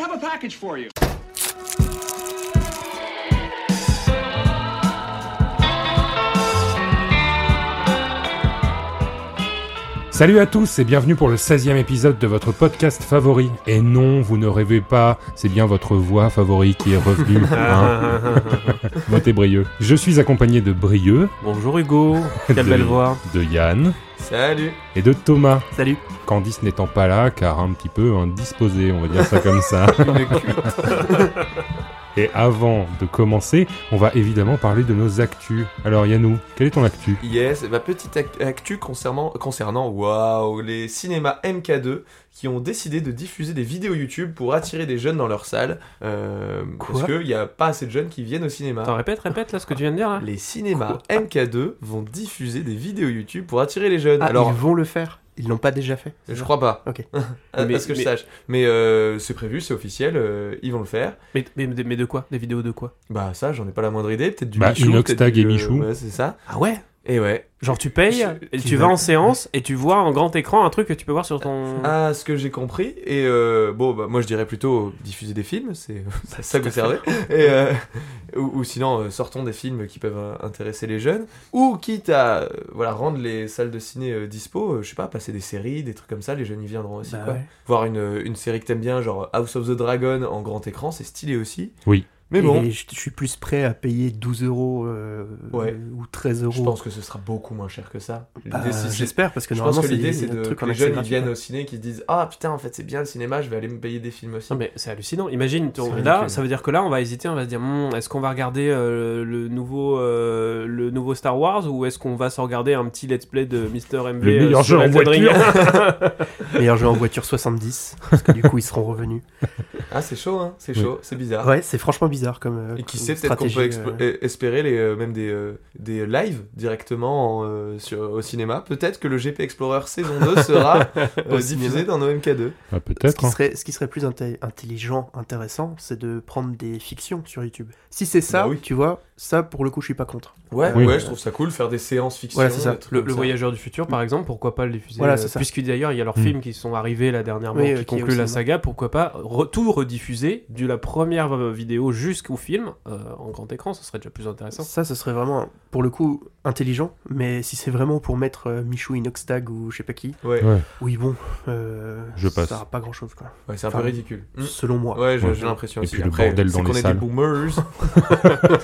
have a package for you. Salut à tous et bienvenue pour le 16e épisode de votre podcast favori. Et non, vous ne rêvez pas, c'est bien votre voix favori qui est revenue. hein. Votez Brieux. Je suis accompagné de Brieux, Bonjour Hugo, quelle De- belle voix. de Yann Salut et de Thomas. Salut. Candice n'étant pas là car un petit peu indisposé, on va dire ça comme ça. Et avant de commencer, on va évidemment parler de nos actus. Alors Yannou, quel est ton actu? Yes, ma petite ac- actu concernant, concernant waouh, les cinémas MK2 qui ont décidé de diffuser des vidéos YouTube pour attirer des jeunes dans leur salle. euh, parce qu'il n'y a pas assez de jeunes qui viennent au cinéma. Attends, répète, répète là ce que tu viens de dire là. Les cinémas MK2 vont diffuser des vidéos YouTube pour attirer les jeunes. Ah, Alors, ils vont le faire. Ils l'ont pas déjà fait. je crois pas. Ok. à, Mais- à ce que je sache. Mais euh, c'est prévu, c'est officiel, euh, ils vont le faire. Mais, mais, mais de quoi? Des vidéos de quoi? Bah ça, j'en ai pas la moindre idée. Peut-être du Bah, Michou. Inox peut-être Tag du, et euh, Michou. ouais, c'est ça. Ah ouais? Et ouais. Genre tu payes, et Tu tu vas en séance et tu vois en grand écran un truc que tu peux voir sur ton... À ce que j'ai compris, et euh, bon, bah, moi je dirais plutôt diffuser des films, c'est ça que vous servez. Et, euh, ou, ou sinon, euh, sortons des films qui peuvent intéresser les jeunes. Ou quitte à voilà, rendre les salles de ciné dispo, je sais pas, passer des séries, des trucs comme ça, les jeunes y viendront aussi. Bah quoi. ouais. Voir une, une série que t'aimes bien, genre House of the Dragon en grand écran, c'est stylé aussi. Oui. Mais bon, Et je, je suis plus prêt à payer 12 euros euh, Ouais. ou 13 euros. je pense que ce sera beaucoup moins cher que ça. Bah, J'espère parce que je pense que l'idée c'est un de, que les jeunes ils viennent au ciné qui se disent Ah putain, en fait c'est bien le cinéma, je vais aller me payer des films aussi. Non mais c'est hallucinant. Imagine, là, ridicule. ça veut dire que là, on va hésiter, on va se dire, Hmm, est-ce qu'on va regarder euh, le nouveau, euh, le nouveau Star Wars ou est-ce qu'on va se regarder un petit let's play de Mister MV Le meilleur jeu en Ring Meilleur jeu en voiture 70 parce que du coup ils seront revenus. Ah, c'est chaud, hein, c'est Oui. chaud, c'est bizarre. Ouais, c'est franchement bizarre comme. euh, Et qui comme sait, peut-être qu'on peut euh. eh, espérer les, euh, même des, euh, des lives directement en, euh, sur, au cinéma. Peut-être que le GP Explorer saison 2 sera euh, diffusé dans nos MK2. Bah, Ce Peut-être. qui, hein. serait, ce qui serait plus inté- intelligent, intéressant, c'est de prendre des fictions sur YouTube. Si c'est ça, Bah oui. tu vois, ça pour le coup je suis pas contre. Ouais, Oui. ouais, je trouve ça cool, faire des séances fiction. Voilà, ça. Le, comme le ça. voyageur du futur, par exemple, pourquoi pas le diffuser Voilà, euh, c'est ça. Puisque d'ailleurs, il y a leurs Mm. films qui sont arrivés là dernièrement, Oui, qui qui concluent la saga, pourquoi pas re- tout rediffuser, de la première vidéo jusqu'au film, euh, en grand écran, ce serait déjà plus intéressant. Ça, ce serait vraiment, pour le coup, intelligent. Mais si c'est vraiment pour mettre euh, Michou Inoxtag ou je sais pas qui, Ouais, Ouais. oui, bon, euh, Je passe. Ça n'a pas grand chose, quoi. ouais, c'est un Enfin, peu ridicule. Hmm. Selon moi. Ouais, j'ai Ouais. j'ai l'impression Et aussi. puis le Après, bordel c'est dans qu'on les est salles. des boomers.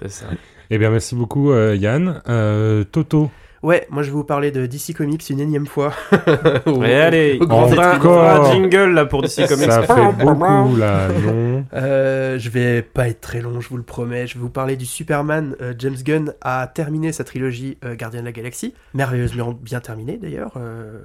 C'est ça. Eh bien merci beaucoup euh, Yann. Euh, Toto. Ouais, moi je vais vous parler de DC Comics une énième fois. Au- Et allez, on fera, un jingle là pour DC Comics. Ça fait beaucoup là, non Euh, je vais pas être très long, je vous le promets. Je vais vous parler du Superman. Euh, James Gunn a terminé sa trilogie euh, Gardien de la Galaxie, merveilleusement bien terminée d'ailleurs, euh,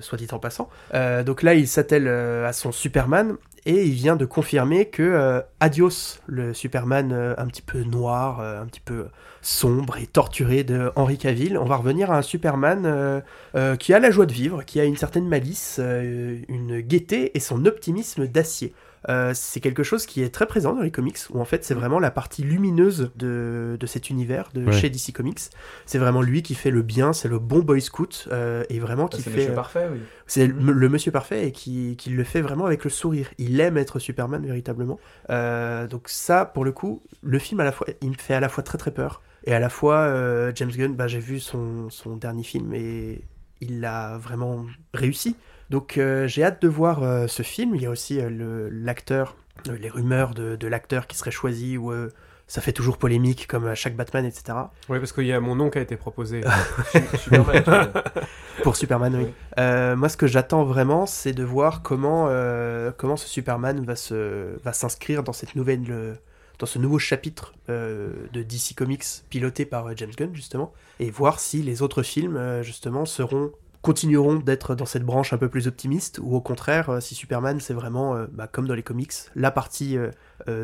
soit dit en passant. Euh, donc là, il s'attelle euh, à son Superman et il vient de confirmer que euh, Adios, le Superman euh, un petit peu noir, euh, un petit peu sombre et torturé de Henry Cavill, on va revenir à un Superman euh, euh, qui a la joie de vivre, qui a une certaine malice, euh, une gaieté et son optimisme d'acier. Euh, c'est quelque chose qui est très présent dans les comics, où en fait c'est vraiment la partie lumineuse de, de cet univers de Ouais. chez DC Comics. C'est vraiment lui qui fait le bien, c'est le bon boy scout, euh, et vraiment qui C'est fait... monsieur euh, parfait, oui. c'est le, le monsieur parfait et qui, qui le fait vraiment avec le sourire. Il aime être Superman véritablement. Euh, donc ça, pour le coup, le film à la fois, il me fait à la fois très très peur et à la fois euh, James Gunn. Bah, j'ai vu son, son dernier film et il l'a vraiment réussi. Donc euh, j'ai hâte de voir euh, ce film. Il y a aussi euh, le- l'acteur, euh, les rumeurs de, de l'acteur qui serait choisi ou ça fait toujours polémique comme à chaque Batman, etc. Oui, parce qu'il y a mon nom qui a été proposé. Superman. Pour Superman, oui. Oui. Euh, moi, ce que j'attends vraiment, c'est de voir comment, euh, comment ce Superman va se va s'inscrire dans cette nouvelle dans ce nouveau chapitre euh, de DC Comics piloté par euh, James Gunn justement, et voir si les autres films euh, justement seront continueront d'être dans cette branche un peu plus optimiste ou au contraire euh, si Superman c'est vraiment euh, bah, comme dans les comics la partie euh,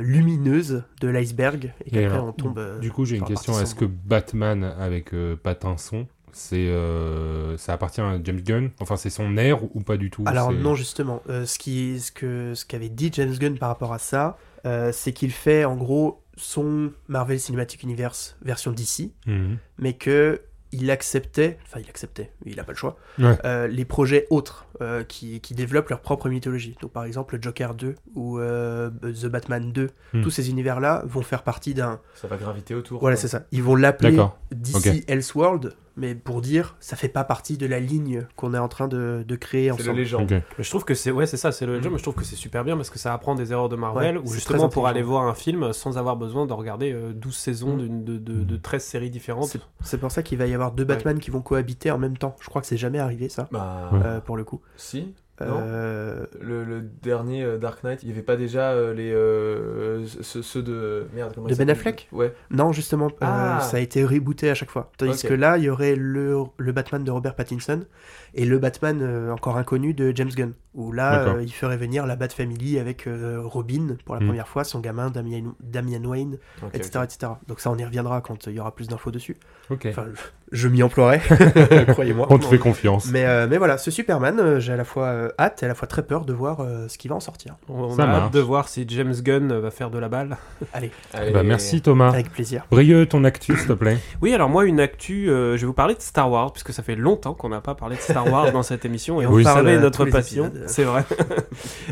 lumineuse de l'iceberg et Et qu'après on tombe Du coup, j'ai une question. Est-ce que. Batman avec Pattinson, c'est euh, ça appartient à James Gunn? Enfin, c'est son air ou, pas du tout? Alors non, justement. Euh, ce qui, ce que, ce qu'avait dit James Gunn par rapport à ça, euh, c'est qu'il fait en gros son Marvel Cinematic Universe version DC, Mhm. mais que il acceptait, enfin il acceptait, il n'a pas le choix, Ouais. euh, les projets autres euh, qui, qui développent leur propre mythologie. Donc par exemple le Joker 2 ou euh, The Batman 2, Hmm. tous ces univers-là vont faire partie d'un... Ça va graviter autour. Voilà, c'est ça. Ils vont l'appeler. DC Elseworld, mais pour dire, ça fait pas partie de la ligne qu'on est en train de, de créer C'est le ensemble. légende. Je trouve que c'est ouais c'est ça c'est le jeu mais je trouve que c'est super bien parce que ça apprend des erreurs de Marvel Ouais, ou justement pour aller voir un film sans avoir besoin de regarder euh, 12 saisons Mm. de, de, de 13 séries différentes. C'est- pour ça qu'il va y avoir deux Batman qui vont cohabiter en même temps. Je crois que c'est jamais arrivé ça, Bah, euh, pour le coup. si. Non. Euh, Le, le dernier euh, Dark Knight, il n'y avait pas déjà euh, les euh, ceux, ceux de merde comment De Ben Affleck? Ouais. Non, justement, euh, Ah. ça a été rebooté à chaque fois. Tandis que là, il y aurait le, le Batman de Robert Pattinson et le Batman euh, encore inconnu de James Gunn. Où là, euh, il ferait venir la Bat Family avec euh, Robin pour la Mm. première fois, son gamin Damian, Damian Wayne, etc., etc. Donc ça, on y reviendra quand il y aura plus d'infos dessus. Ok. Enfin, je, m'y emploierai, croyez-moi. On te fait confiance. Mais, euh, mais voilà, ce Superman, euh, j'ai à la fois euh, hâte et à la fois très peur de voir euh, ce qui va en sortir. On Ça a marche. hâte de voir si James Gunn va faire de la balle. Allez, Allez. Bah, merci Thomas. avec plaisir. Brieux, ton actu, s'il te plaît. Oui, alors moi, une actu, euh, je vais vous parler de Star Wars, puisque ça fait longtemps qu'on n'a pas parlé de Star Wars dans cette émission, et on Oui. parle savait à notre passion, c'est vrai.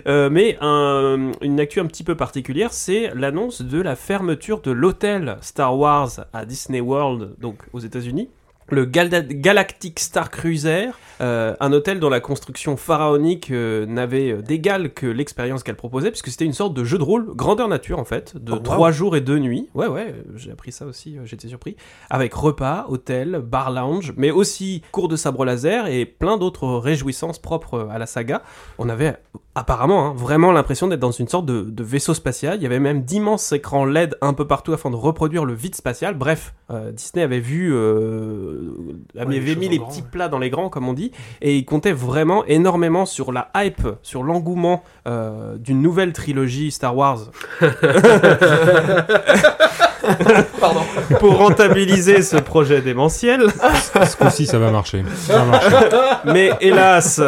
Euh, mais un- une actu un petit peu particulière, c'est l'annonce de la fermeture de l'hôtel Star Wars à Disney World, donc aux États-Unis. Le Gal- Galactic Star Cruiser, euh, un hôtel dont la construction pharaonique euh, n'avait euh, d'égal que l'expérience qu'elle proposait, puisque c'était une sorte de jeu de rôle grandeur nature en fait, de Oh, wow. trois jours et deux nuits. Ouais, ouais, j'ai appris ça aussi, euh, j'étais surpris. Avec repas, hôtel, bar lounge, mais aussi cours de sabre laser et plein d'autres réjouissances propres à la saga. On avait apparemment hein, vraiment l'impression d'être dans une sorte de, de vaisseau spatial. Il y avait même d'immenses écrans LED un peu partout afin de reproduire le vide spatial. Bref, euh, Disney avait vu, euh, avait les mis les grand, petits ouais. plats dans les grands, comme on dit, et il comptait vraiment énormément sur la hype, sur l'engouement euh, d'une nouvelle trilogie Star Wars Pardon. pour rentabiliser ce projet démentiel. Ce coup-ci, ça va marcher. Ça va marcher. Mais hélas,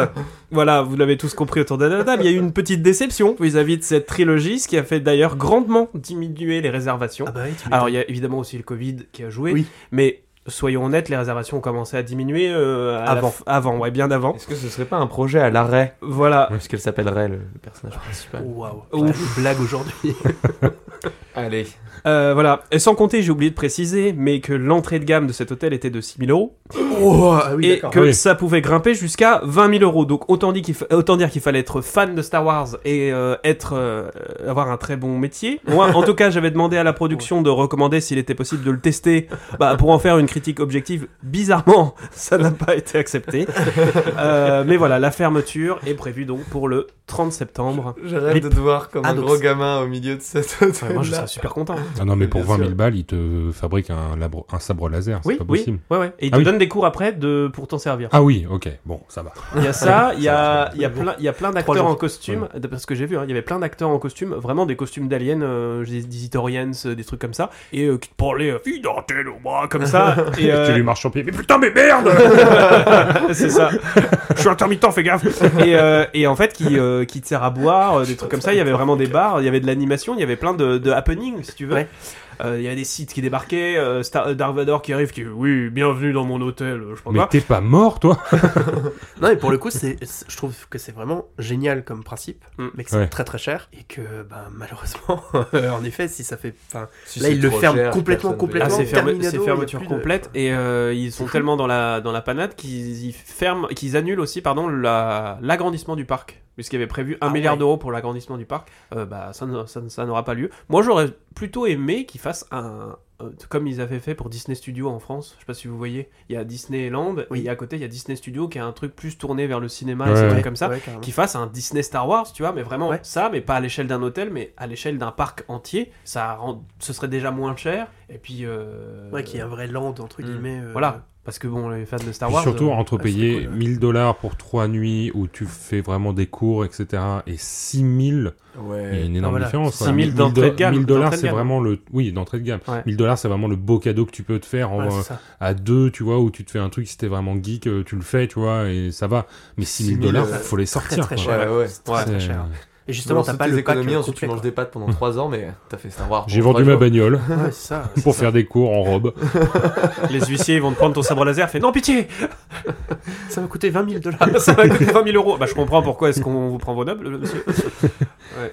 voilà, vous l'avez tous compris autour de la table, il y a eu une petite déception vis-à-vis de cette trilogie, ce qui a fait d'ailleurs grandement diminuer les réservations. Ah bah oui, Alors il y a évidemment aussi le Covid qui a joué, Oui. mais soyons honnêtes, les réservations ont commencé à diminuer euh, à Avant. f- avant, ouais, bien avant. Est-ce que ce serait pas un projet à l'arrêt? Voilà. Puisqu'elle s'appellerait le, le personnage principal? Waouh, Ouf. blague aujourd'hui. Allez. Euh, voilà. Et sans compter, j'ai oublié de préciser, mais que l'entrée de gamme de cet hôtel était de 6000 euros. Oh, ah oui, et que oui. ça pouvait grimper jusqu'à 20 000 euros. Donc autant, dit qu'il fa- autant dire qu'il fallait être fan de Star Wars et euh, être euh, avoir un très bon métier. Moi, en tout cas, j'avais demandé à la production de recommander s'il était possible de le tester bah, pour en faire une critique objective. Bizarrement, ça n'a pas été accepté. Euh, mais voilà, la fermeture est prévue donc pour le 30 septembre. Je rêve Les- de te voir comme Ah, un donc gros gamin au milieu de cette Ouais, moi, je serais super content. Ah non, mais pour Bien 20 000 sûr. balles, il te fabrique un, sabre laser. C'est Oui, pas oui, possible. ouais, ouais. Et il Ah te oui. donne des cours après de, pour t'en servir. Ah oui, ok. Bon, ça va. Il y a ça, il y a, il y a plein, il y a plein d'acteurs en costume, de- parce que j'ai vu, hein, il y avait plein d'acteurs en costume, vraiment des costumes d'aliens, euh, des, des Itorians, euh, des trucs comme ça, et euh, qui te parlaient euh, bras, comme ça, et euh, Tu lui marches sur pied. Mais putain, mais merde c'est ça. Je suis intermittent, fais gaffe. Et, euh, et en fait, qui, euh, qui te sert à boire, euh, des trucs comme ça. Il y avait vraiment des bars, il y avait de l'animation, il y avait plein de, de happenings, si tu veux. Ouais. Euh, il y a des sites qui débarquaient, euh, Star- Dark Vador qui arrive, qui oui, bienvenue dans mon hôtel, je sais pas Mais t'es pas mort, toi Non, mais pour le coup, c'est, je trouve que c'est vraiment génial comme principe, Mm. mais que c'est Ouais. très très cher et que, ben, malheureusement, en effet, si ça fait, enfin, Si Là, c'est il le trop ferme cher, complètement, complètement. Ah, c'est ferme- fermeture de- complète et euh, ils sont tellement dans la dans la panade qu'ils ils ferment qu'ils annulent aussi pardon la- l'agrandissement du parc puisqu'il y avait prévu un Ah milliard ouais. d'euros pour l'agrandissement du parc euh, bah ça ça n'aura pas lieu moi j'aurais plutôt aimé qu'ils fassent un euh, comme ils avaient fait pour Disney Studio en France je sais pas si vous voyez il y a Disneyland Oui. et à côté il y a Disney Studio qui est un truc plus tourné vers le cinéma Ouais, et ouais. trucs comme ça Ouais, qui fasse un Disney Star Wars, tu vois, mais vraiment Ouais. ça, mais pas à l'échelle d'un hôtel, mais à l'échelle d'un parc entier. Ça rend... ce serait déjà moins cher. Et puis, euh, Ouais, qui est un vrai land, entre Mm. guillemets. euh, voilà, parce que bon, les fans de Star Puis Wars. surtout, euh, entre ouais, payer cool. 1000 dollars pour 3 nuits où tu fais vraiment des cours, etc. et 6000, il y a Ouais. une énorme voilà. différence. 6 000 1000 d'entrée de gamme, 1000 dollars, c'est vraiment le. Oui, d'entrée de gamme. Ouais. 1000 dollars, c'est vraiment le beau cadeau que tu peux te faire en, Ouais, euh, à deux, tu vois, où tu te fais un truc, si t'es vraiment geek, euh, tu le fais, tu vois, et ça va. Mais 6000 6000, dollars, euh, faut les sortir. très quoi. cher. Ouais, ouais. C'est très, très cher. Et justement, t'as pas tes le économies, ensuite tu manges des pâtes pendant 3 ans, mais t'as fait Star Wars. J'ai vendu ma bagnole. Ouais, ça. pour faire des cours en robe. Les huissiers ils vont te prendre ton sabre laser, fait non pitié, Ça m'a coûté 20 000 dollars. ça va coûter 20 000 euros. Bah je comprends pourquoi est-ce qu'on vous prend vos nobles, monsieur.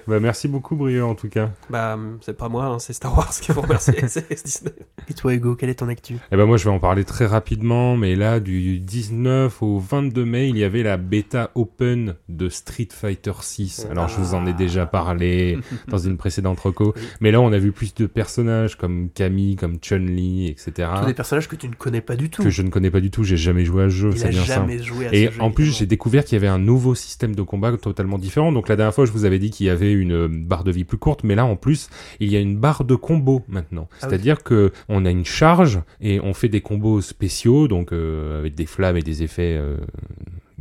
Bah, merci beaucoup, Brio, en tout cas. Bah c'est pas moi, hein, c'est Star Wars qui vous remercie, c'est Disney. Et toi, Hugo, quel est ton actu? Eh ben moi je vais en parler très rapidement, mais là du 19 au 22 mai, il y avait la bêta open de Street Fighter 6. Alors je vous en ai déjà parlé dans une précédente reco, Oui. mais là on a vu plus de personnages comme Camille, comme Chun-Li, etc. Tous des personnages que tu ne connais pas du tout. que je ne connais pas du tout, j'ai jamais joué à ce jeu, c'est a bien ça. jamais joué à Et ce jeu. en plus, j'ai découvert qu'il y avait un nouveau système de combat totalement différent. Donc la dernière fois, je vous avais dit qu'il y avait une euh, barre de vie plus courte, mais là, en plus, il y a une barre de combo maintenant. Ah oui. C'est-à-dire que on a une charge et on fait des combos spéciaux, donc euh, avec des flammes et des effets euh,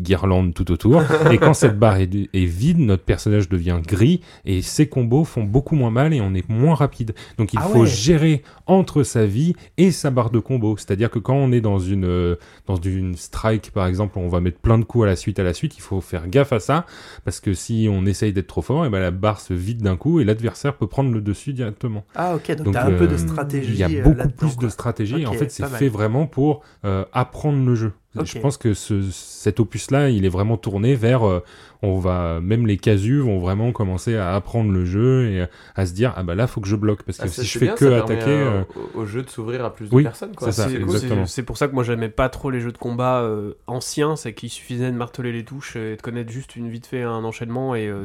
guirlandes tout autour. et quand cette barre est, est vide, notre personnage devient gris et ses combos font beaucoup moins mal et on est moins rapide. Donc il Ah faut ouais. gérer entre sa vie et sa barre de combo. C'est-à-dire que quand on est dans une euh, dans une strike par exemple, on va mettre plein de coups à la suite à la suite, il faut faire gaffe à ça parce que si on essaye d'être trop fort, et ben la barre se vide d'un coup et l'adversaire peut prendre le dessus directement. Ah, ok, donc, Donc, t'as un peu de euh, stratégie. Il y a euh, beaucoup plus quoi. de stratégie. et en fait, c'est fait vraiment pour euh, apprendre le jeu. Ok. Je pense que ce, cet opus-là, il est vraiment tourné vers. euh, on va même les casus vont vraiment commencer à apprendre le jeu et à se dire ah bah là faut que je bloque parce que Ah, si je fais bien, que ça permet, attaquer. euh, euh, au, au jeu de s'ouvrir à plus de Oui, personnes. quoi. c'est pour ça que moi j'aimais pas trop les jeux de combat euh, anciens, c'est qu'il suffisait de marteler les touches et de connaître juste une vite fait un enchaînement et, euh,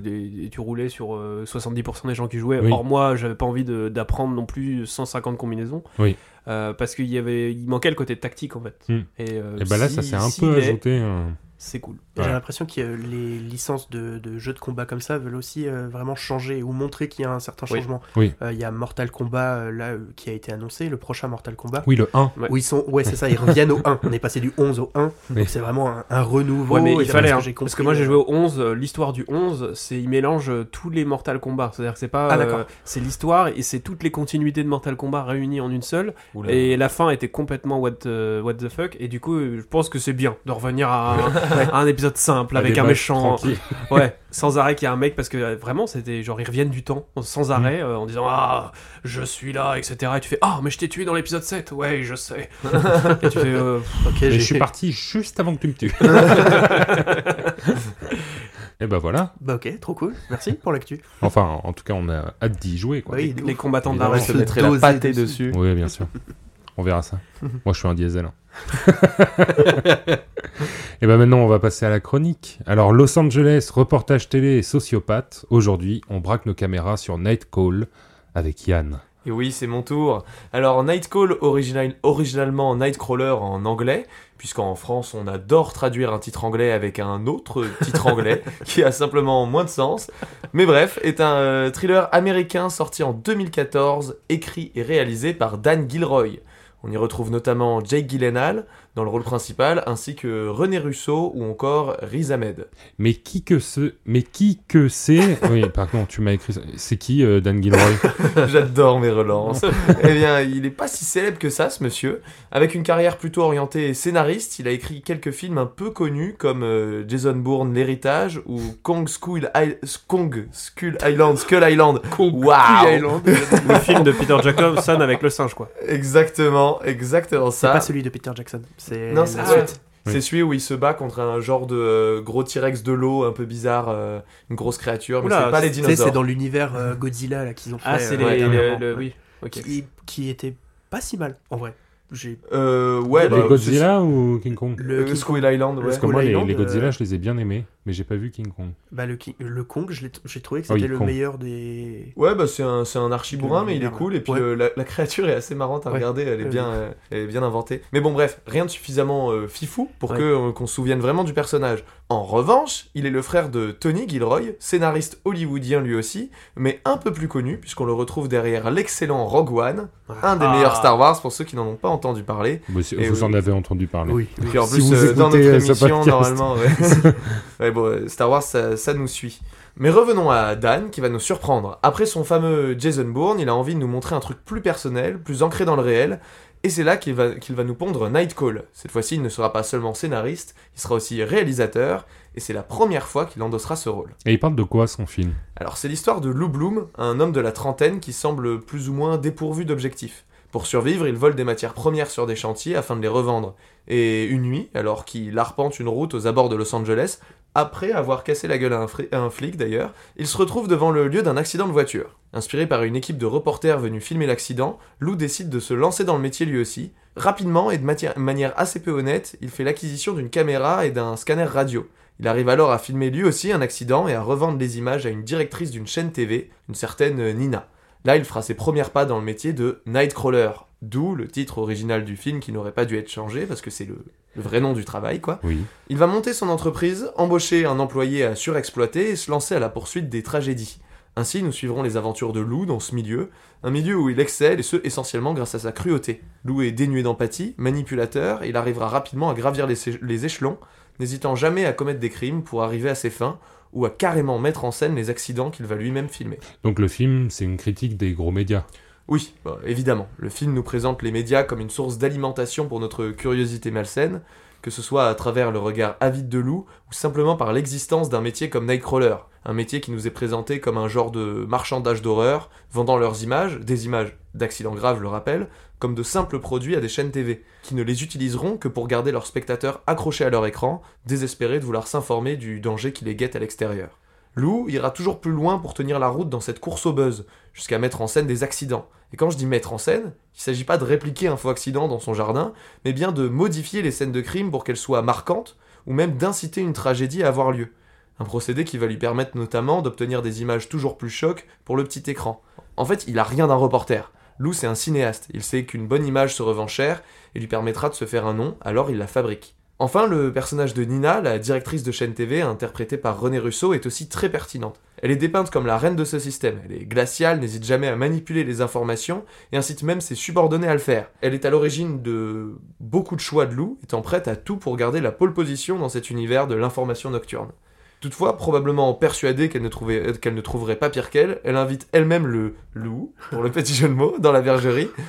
tu roulais sur euh, 70% des gens qui jouaient. Oui. Or moi j'avais pas envie d'apprendre non plus 150 combinaisons. Oui. Euh, parce qu'il y avait, il manquait le côté tactique en fait. Hmm. Et, euh, et bah là si- ça s'est un peu est, ajouté. euh, C'est cool. J'ai l'impression que euh, les licences de, de jeux de combat comme ça veulent aussi euh, vraiment changer ou montrer qu'il y a un certain changement. Oui. Euh, Il y a Mortal Kombat euh, là euh, qui a été annoncé, le prochain Mortal Kombat. Oui le 1. Ouais. Où ils sont, ouais, c'est ça, ils reviennent au 1. On est passé du 11 au 1. Oui. Donc c'est vraiment un, un renouveau. Ouais, mais il fallait, hein, j'ai parce que compris, moi j'ai joué au 11, euh, l'histoire du 11, c'est il mélange euh, tous les Mortal Kombat, c'est-à-dire que c'est pas, Ah, d'accord. euh, c'est l'histoire et c'est toutes les continuités de Mortal Kombat réunies en une seule, Oula. et la fin était complètement what, the- what the fuck, et du coup je pense que c'est bien de revenir à un, à un épisode simple avec un méchant, ouais, sans arrêt qu'il y a un mec, parce que euh, vraiment c'était genre ils reviennent du temps, sans arrêt, euh, en disant ah je suis là, etc. Et tu fais ah mais je t'ai tué dans l'épisode 7, ouais je sais, et tu fais euh, Ok, je suis parti juste avant que tu me tues. et ben voilà. Bah ok, trop cool. Merci pour l'actu. Enfin en tout cas on a hâte d'y jouer quoi. Oui, de les combattants je te se mettrai la pâtée dessus. dessus. Oui bien sûr. On verra ça. Moi je suis un diesel. Et ben maintenant on va passer à la chronique. Alors Los Angeles, reportage télé et sociopathe. Aujourd'hui on braque nos caméras sur Nightcall avec Yann. Et oui, c'est mon tour. Alors, Nightcall, original, originalement Nightcrawler en anglais, puisqu'en France, on adore traduire un titre anglais avec un autre titre anglais, qui a simplement moins de sens. Mais bref, est un euh, thriller américain sorti en 2014, écrit et réalisé par Dan Gilroy. On y retrouve notamment Jake Gyllenhaal dans le rôle principal, ainsi que René Russo ou encore Riz Ahmed. Mais qui que ce, mais qui que c'est? Oui, par contre, tu m'as écrit. C'est qui euh, Dan Gilroy? J'adore mes relances. eh bien, il n'est pas si célèbre que ça, ce monsieur. Avec une carrière plutôt orientée scénariste, il a écrit quelques films un peu connus comme euh, Jason Bourne, L'Héritage ou Kong Skull, I- Kong Skull Island, Skull Island. Waouh le film de Peter Jacobson avec le singe quoi. Exactement, exactement C'est ça. pas celui de Peter Jackson. C'est Non, la c'est suite. Oui. C'est celui où il se bat contre un genre de euh, gros T-Rex de l'eau un peu bizarre, euh, une grosse créature, mais Oula, c'est pas les sais, c'est dinosaures. dans l'univers euh, Godzilla là qu'ils ont fait. Ah c'est euh, les, ouais, le- oui. Ok. Qui, qui était pas si mal en vrai. J'ai Euh, ouais, Les bah, Godzilla ou King Kong? Le, King Skull Kong- Island, ouais. Parce que moi, les, Island, les euh, Godzilla, je les ai bien aimés, mais j'ai pas vu King Kong. bah, le, King- le Kong, j'ai trouvé que Ah oui, c'était le Kong. meilleur des. Ouais, bah c'est un, c'est un archi bourrin, mais il est cool. Et puis Ouais. euh, la, la créature est assez marrante à Ouais. regarder. Elle est, Ouais, bien, euh, elle est bien inventée. Mais bon, bref, rien de suffisamment euh, fifou pour Ouais. que euh, qu'on se souvienne vraiment du personnage. En revanche, il est le frère de Tony Gilroy, scénariste hollywoodien lui aussi, mais un peu plus connu puisqu'on le retrouve derrière l'excellent Rogue One, un des Ah. meilleurs Star Wars pour ceux qui n'en ont pas entendu parler. Bah, Et vous en avez entendu parler. Oui. Et puis en Si plus, vous euh, dans notre euh, émission, podcast. normalement, ouais. Ouais, bon, euh, Star Wars, ça, ça nous suit. Mais revenons à Dan, qui va nous surprendre. Après son fameux Jason Bourne, il a envie de nous montrer un truc plus personnel, plus ancré dans le réel, Et c'est là qu'il va, qu'il va nous pondre Nightcall. Cette fois-ci, il ne sera pas seulement scénariste, il sera aussi réalisateur, et c'est la première fois qu'il endossera ce rôle. Et il parle de quoi son film? Alors c'est l'histoire de Lou Bloom, un homme de la trentaine qui semble plus ou moins dépourvu d'objectifs. Pour survivre, il vole des matières premières sur des chantiers afin de les revendre. Et une nuit, alors qu'il arpente une route aux abords de Los Angeles, après avoir cassé la gueule à un, flic d'ailleurs, il se retrouve devant le lieu d'un accident de voiture. Inspiré par une équipe de reporters venus filmer l'accident, Lou décide de se lancer dans le métier lui aussi. Rapidement et de manière assez peu honnête, il fait l'acquisition d'une caméra et d'un scanner radio. Il arrive alors à filmer lui aussi un accident et à revendre les images à une directrice d'une chaîne TV, une certaine euh, Nina. Là, il fera ses premières pas dans le métier de Nightcrawler, d'où le titre original du film qui n'aurait pas dû être changé parce que c'est le, le vrai nom du travail, quoi. Oui. Il va monter son entreprise, embaucher un employé à surexploiter et se lancer à la poursuite des tragédies. Ainsi, nous suivrons les aventures de Lou dans ce milieu, un milieu où il excelle et ce essentiellement grâce à sa cruauté. Lou est dénué d'empathie, manipulateur, et il arrivera rapidement à gravir les échelons, n'hésitant jamais à commettre des crimes pour arriver à ses fins, ou à carrément mettre en scène les accidents qu'il va lui-même filmer. Donc le film, c'est une critique des gros médias. Oui, bah, évidemment. Le film nous présente les médias comme une source d'alimentation pour notre curiosité malsaine, que ce soit à travers le regard avide de loup ou simplement par l'existence d'un métier comme Nightcrawler, un métier qui nous est présenté comme un genre de marchandage d'horreur, vendant leurs images, des images d'accidents graves, le rappelle, comme de simples produits à des chaînes TV, qui ne les utiliseront que pour garder leurs spectateurs accrochés à leur écran, désespérés de vouloir s'informer du danger qui les guette à l'extérieur. Lou ira toujours plus loin pour tenir la route dans cette course au buzz, jusqu'à mettre en scène des accidents. Et quand je dis mettre en scène, il s'agit pas de répliquer un faux accident dans son jardin, mais bien de modifier les scènes de crime pour qu'elles soient marquantes, ou même d'inciter une tragédie à avoir lieu. Un procédé qui va lui permettre notamment d'obtenir des images toujours plus chocs pour le petit écran. En fait, il a rien d'un reporter. Lou, c'est un cinéaste. Il sait qu'une bonne image se revend cher et lui permettra de se faire un nom, alors il la fabrique. Enfin, le personnage de Nina, la directrice de chaîne TV, interprétée par René Russo, est aussi très pertinente. Elle est dépeinte comme la reine de ce système. Elle est glaciale, n'hésite jamais à manipuler les informations et incite même ses subordonnés à le faire. Elle est à l'origine de beaucoup de choix de Lou, étant prête à tout pour garder la pole position dans cet univers de l'information nocturne. Toutefois, probablement persuadée qu'elle ne, trouvait- euh, qu'elle ne trouverait pas pire qu'elle, elle invite elle-même le loup, pour le petit jeu de mots, dans la bergerie.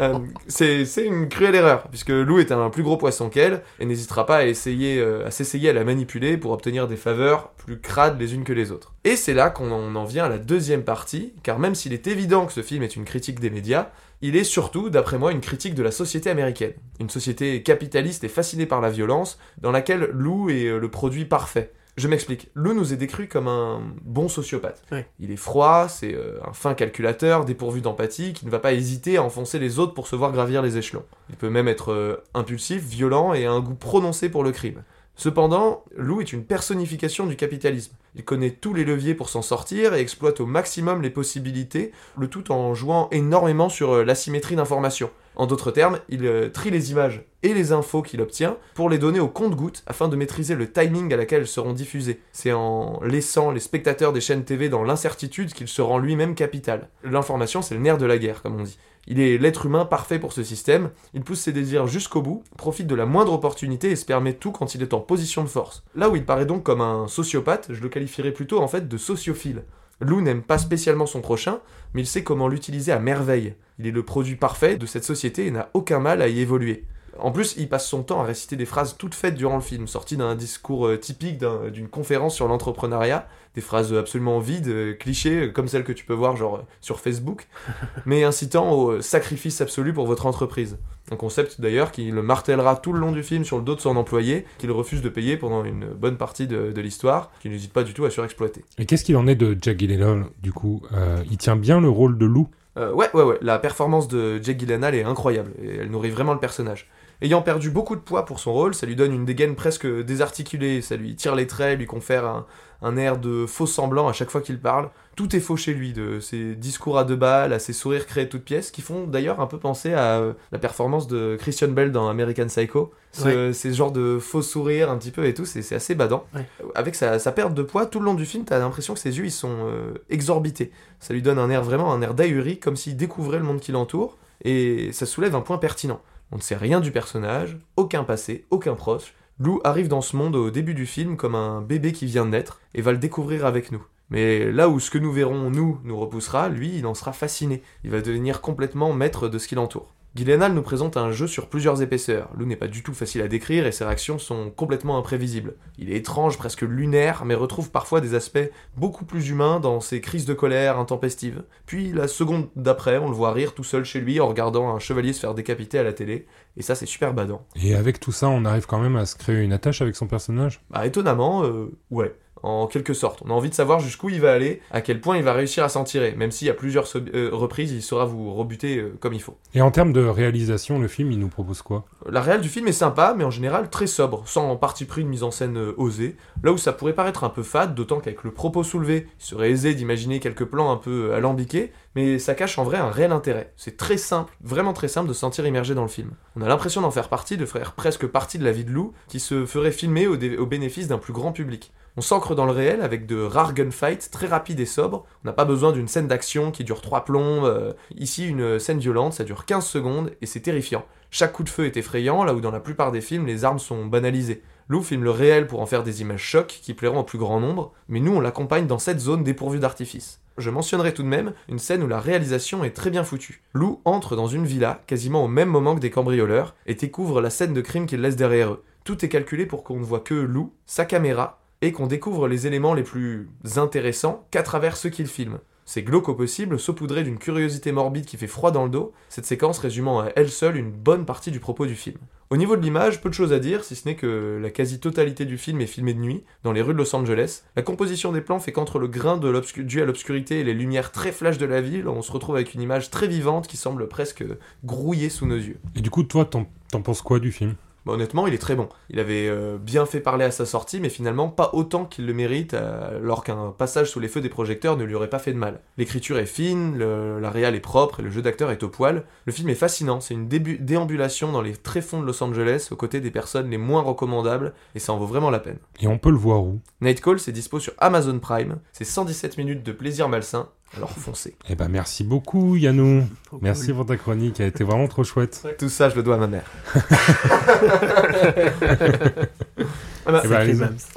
Euh, c'est c'est une cruelle erreur, puisque Lou est un plus gros poisson qu'elle, et n'hésitera pas à, essayer, euh, à s'essayer à la manipuler pour obtenir des faveurs plus crades les unes que les autres. Et c'est là qu'on en en vient à la deuxième partie, car même s'il est évident que ce film est une critique des médias, il est surtout, d'après moi, une critique de la société américaine. Une société capitaliste et fascinée par la violence, dans laquelle Lou est le produit parfait. Je m'explique. Lou nous est décrit comme un bon sociopathe. Ouais. Il est froid, c'est euh, un fin calculateur, dépourvu d'empathie, qui ne va pas hésiter à enfoncer les autres pour se voir gravir les échelons. Il peut même être euh, impulsif, violent et a un goût prononcé pour le crime. Cependant, Lou est une personnification du capitalisme. Il connaît tous les leviers pour s'en sortir et exploite au maximum les possibilités, le tout en jouant énormément sur euh, l'asymétrie d'information. En d'autres termes, il euh, trie les images et les infos qu'il obtient pour les donner au compte-gouttes afin de maîtriser le timing à laquelle elles seront diffusées. C'est en laissant les spectateurs des chaînes TV dans l'incertitude qu'il se rend lui-même capital. L'information, c'est le nerf de la guerre, comme on dit. Il est l'être humain parfait pour ce système, il pousse ses désirs jusqu'au bout, profite de la moindre opportunité et se permet tout quand il est en position de force. Là où il paraît donc comme un sociopathe, je le qualifierais plutôt en fait de sociophile. Lou n'aime pas spécialement son prochain, mais il sait comment l'utiliser à merveille. Il est le produit parfait de cette société et n'a aucun mal à y évoluer. En plus, il passe son temps à réciter des phrases toutes faites durant le film, sorties d'un discours euh, typique d'un- d'une conférence sur l'entrepreneuriat, des phrases absolument vides, euh, clichés, euh, comme celles que tu peux voir genre euh, sur Facebook, mais incitant au sacrifice absolu pour votre entreprise. Un concept d'ailleurs qui le martèlera tout le long du film sur le dos de son employé, qu'il refuse de payer pendant une bonne partie de, de l'histoire, qu'il n'hésite pas du tout à surexploiter. Et qu'est-ce qu'il en est de Jack Gyllenhaal, du coup Euh, Il tient bien le rôle de loup? Euh, ouais, ouais, ouais, la performance de Jake Gyllenhaal est incroyable, et elle nourrit vraiment le personnage. Ayant perdu beaucoup de poids pour son rôle, ça lui donne une dégaine presque désarticulée, ça lui tire les traits, lui confère un, un air de faux semblant à chaque fois qu'il parle. Tout est faux chez lui, de ses discours à deux balles, à ses sourires créés de toutes pièces, qui font d'ailleurs un peu penser à euh, la performance de Christian Bell dans American Psycho. Ce, Ces genres de faux sourires un petit peu et tout, c'est c'est assez badant. Ouais. Avec sa, sa perte de poids, tout le long du film, t'as l'impression que ses yeux ils sont euh, exorbités. Ça lui donne un air vraiment, un air d'ahuri, comme s'il découvrait le monde qui l'entoure, et ça soulève un point pertinent. On ne sait rien du personnage, aucun passé, aucun proche. Lou arrive dans ce monde au début du film comme un bébé qui vient de naître et va le découvrir avec nous. Mais là où ce que nous verrons, nous, nous repoussera, lui, il en sera fasciné. Il va devenir complètement maître de ce qui l'entoure. Gyllenhaal nous présente un jeu sur plusieurs épaisseurs. Lou n'est pas du tout facile à décrire et ses réactions sont complètement imprévisibles. Il est étrange, presque lunaire, mais retrouve parfois des aspects beaucoup plus humains dans ses crises de colère intempestives. Puis la seconde d'après, on le voit rire tout seul chez lui en regardant un chevalier se faire décapiter à la télé, et ça c'est super badant. Et avec tout ça, on arrive quand même à se créer une attache avec son personnage? Bah étonnamment, euh, ouais en quelque sorte. On a envie de savoir jusqu'où il va aller, à quel point il va réussir à s'en tirer, même si à plusieurs so- euh, reprises il saura vous rebuter euh, comme il faut. Et en termes de réalisation, le film, il nous propose quoi? La réelle du film est sympa, mais en général très sobre, sans parti pris de mise en scène euh, osée. Là où ça pourrait paraître un peu fade, d'autant qu'avec le propos soulevé, il serait aisé d'imaginer quelques plans un peu alambiqués, mais ça cache en vrai un réel intérêt. C'est très simple, vraiment très simple de se sentir immergé dans le film. On a l'impression d'en faire partie, de faire presque partie de la vie de Lou, qui se ferait filmer au bénéfice d'un plus grand public. On s'ancre dans le réel avec de rares gunfights très rapides et sobres. On n'a pas besoin d'une scène d'action qui dure 3 plombs. euh, ici, une scène violente, ça dure 15 secondes et c'est terrifiant. Chaque coup de feu est effrayant, là où dans la plupart des films, les armes sont banalisées. Lou filme le réel pour en faire des images chocs qui plairont au plus grand nombre, mais nous on l'accompagne dans cette zone dépourvue d'artifice. Je mentionnerai tout de même une scène où la réalisation est très bien foutue. Lou entre dans une villa, quasiment au même moment que des cambrioleurs, et découvre la scène de crime qu'ils laissent derrière eux. Tout est calculé pour qu'on ne voit que Lou, sa caméra, et qu'on découvre les éléments les plus intéressants qu'à travers ceux qu'il filme. C'est glauque au possible, saupoudré d'une curiosité morbide qui fait froid dans le dos, cette séquence résumant à elle seule une bonne partie du propos du film. Au niveau de l'image, peu de choses à dire, si ce n'est que la quasi-totalité du film est filmée de nuit, dans les rues de Los Angeles. La composition des plans fait qu'entre le grain dû à l'obscurité et les lumières très flash de la ville, on se retrouve avec une image très vivante qui semble presque grouiller sous nos yeux. Et du coup, toi, t'en penses quoi du film? Bah, honnêtement, il est très bon. Il avait euh, bien fait parler à sa sortie, mais finalement pas autant qu'il le mérite, euh, alors qu'un passage sous les feux des projecteurs ne lui aurait pas fait de mal. L'écriture est fine, le- la réal est propre et le jeu d'acteur est au poil. Le film est fascinant, c'est une déambulation dans les tréfonds de Los Angeles aux côtés des personnes les moins recommandables, et ça en vaut vraiment la peine. Et on peut le voir où? Night Call, c'est dispo sur Amazon Prime, c'est 117 minutes de plaisir malsain, alors foncez. Eh ben, merci beaucoup, Yannou. Merci cool. pour ta chronique, elle était vraiment trop chouette. Tout ça, je le dois à ma mère. Ah bah.